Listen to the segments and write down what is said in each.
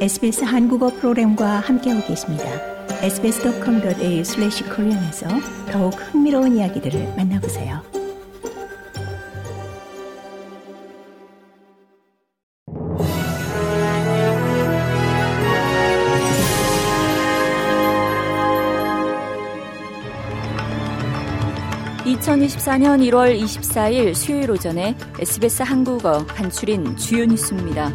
SBS 한국어 프로그램과 함께하고 계십니다. sbs.com.au/korean에서 더욱 흥미로운 이야기들을 만나보세요. (2024년 1월 24일) 수요일 오전에 SBS 한국어 간추린 주요 뉴스입니다.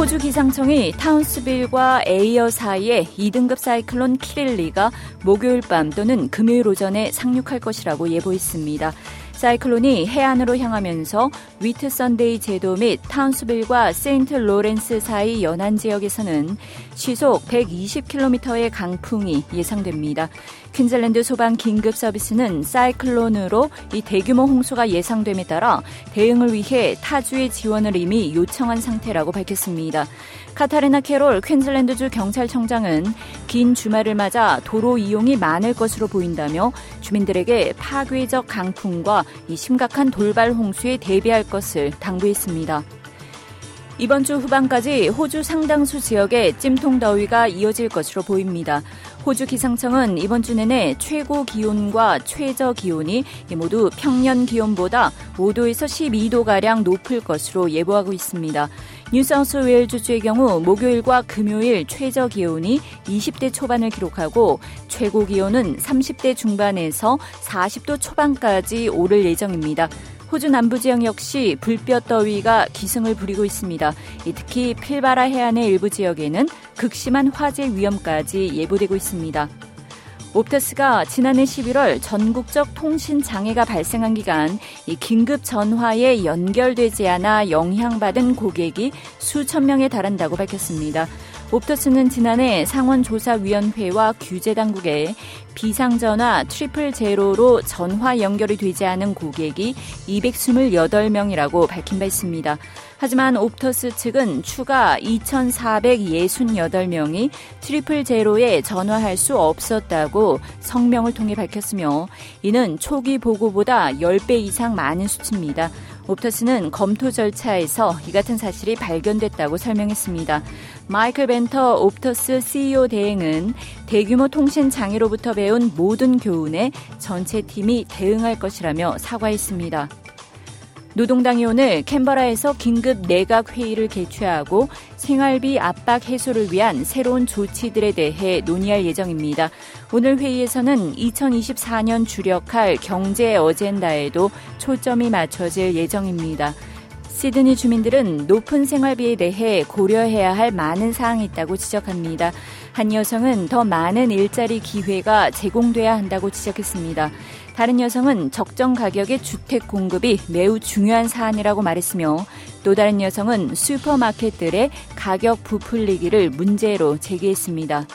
호주 기상청이 타운스빌과 에이어 사이에 2등급 사이클론 키릴리가 목요일 밤 또는 금요일 오전에 상륙할 것이라고 예보했습니다. 사이클론이 해안으로 향하면서 위트선데이 제도 및 타운스빌과 세인트 로렌스 사이 연안 지역에서는 시속 120km의 강풍이 예상됩니다. 퀸즐랜드 소방 긴급 서비스는 사이클론으로 이 대규모 홍수가 예상됨에 따라 대응을 위해 타주의 지원을 이미 요청한 상태라고 밝혔습니다. 카타리나 캐롤 퀸즐랜드주 경찰청장은 긴 주말을 맞아 도로 이용이 많을 것으로 보인다며 주민들에게 파괴적 강풍과 이 심각한 돌발 홍수에 대비할 것을 당부했습니다. 이번 주 후반까지 호주 상당수 지역에 찜통 더위가 이어질 것으로 보입니다. 호주 기상청은 이번 주 내내 최고 기온과 최저 기온이 모두 평년 기온보다 5도에서 12도가량 높을 것으로 예보하고 있습니다. 뉴사우스웨일주주의 경우 목요일과 금요일 최저 기온이 20대 초반을 기록하고 최고 기온은 30대 중반에서 40도 초반까지 오를 예정입니다. 호주 남부 지역 역시 불볕 더위가 기승을 부리고 있습니다. 특히 필바라 해안의 일부 지역에는 극심한 화재 위험까지 예보되고 있습니다. 옵터스가 지난해 11월 전국적 통신 장애가 발생한 기간 이 긴급 전화에 연결되지 않아 영향받은 고객이 수천 명에 달한다고 밝혔습니다. 옵터스는 지난해 상원조사위원회와 규제당국에 비상전화 트리플 제로로 전화 연결이 되지 않은 고객이 228명이라고 밝힌 바 있습니다. 하지만 옵터스 측은 추가 2,468명이 트리플 제로에 전화할 수 없었다고 성명을 통해 밝혔으며 이는 초기 보고보다 10배 이상 많은 수치입니다. 옵터스는 검토 절차에서 이 같은 사실이 발견됐다고 설명했습니다. 마이클 벤터 옵터스 CEO 대행은 대규모 통신 장애로부터 배운 모든 교훈에 전체 팀이 대응할 것이라며 사과했습니다. 노동당이 오늘 캔버라에서 긴급 내각 회의를 개최하고 생활비 압박 해소를 위한 새로운 조치들에 대해 논의할 예정입니다. 오늘 회의에서는 2024년 주력할 경제 어젠다에도 초점이 맞춰질 예정입니다. 시드니 주민들은 높은 생활비에 대해 고려해야 할 많은 사항이 있다고 지적합니다. 한 여성은 더 많은 일자리 기회가 제공돼야 한다고 지적했습니다. 다른 여성은 적정 가격의 주택 공급이 매우 중요한 사안이라고 말했으며 또 다른 여성은 슈퍼마켓들의 가격 부풀리기를 문제로 제기했습니다.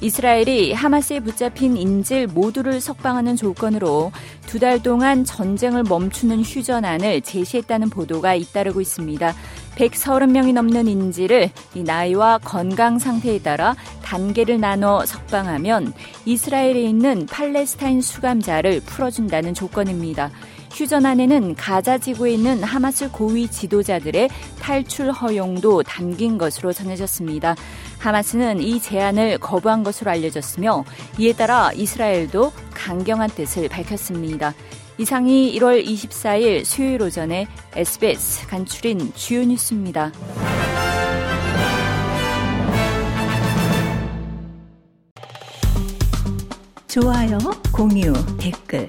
이스라엘이 하마스에 붙잡힌 인질 모두를 석방하는 조건으로 두 달 동안 전쟁을 멈추는 휴전안을 제시했다는 보도가 잇따르고 있습니다. 130명이 넘는 인질을 나이와 건강 상태에 따라 단계를 나눠 석방하면 이스라엘에 있는 팔레스타인 수감자를 풀어준다는 조건입니다. 휴전안에는 가자 지구에 있는 하마스 고위 지도자들의 탈출 허용도 담긴 것으로 전해졌습니다. 하마스는 이 제안을 거부한 것으로 알려졌으며 이에 따라 이스라엘도 강경한 뜻을 밝혔습니다. 이상이 1월 24일 수요일 오전에 SBS 간추린 주요 뉴스입니다. 좋아요, 공유, 댓글,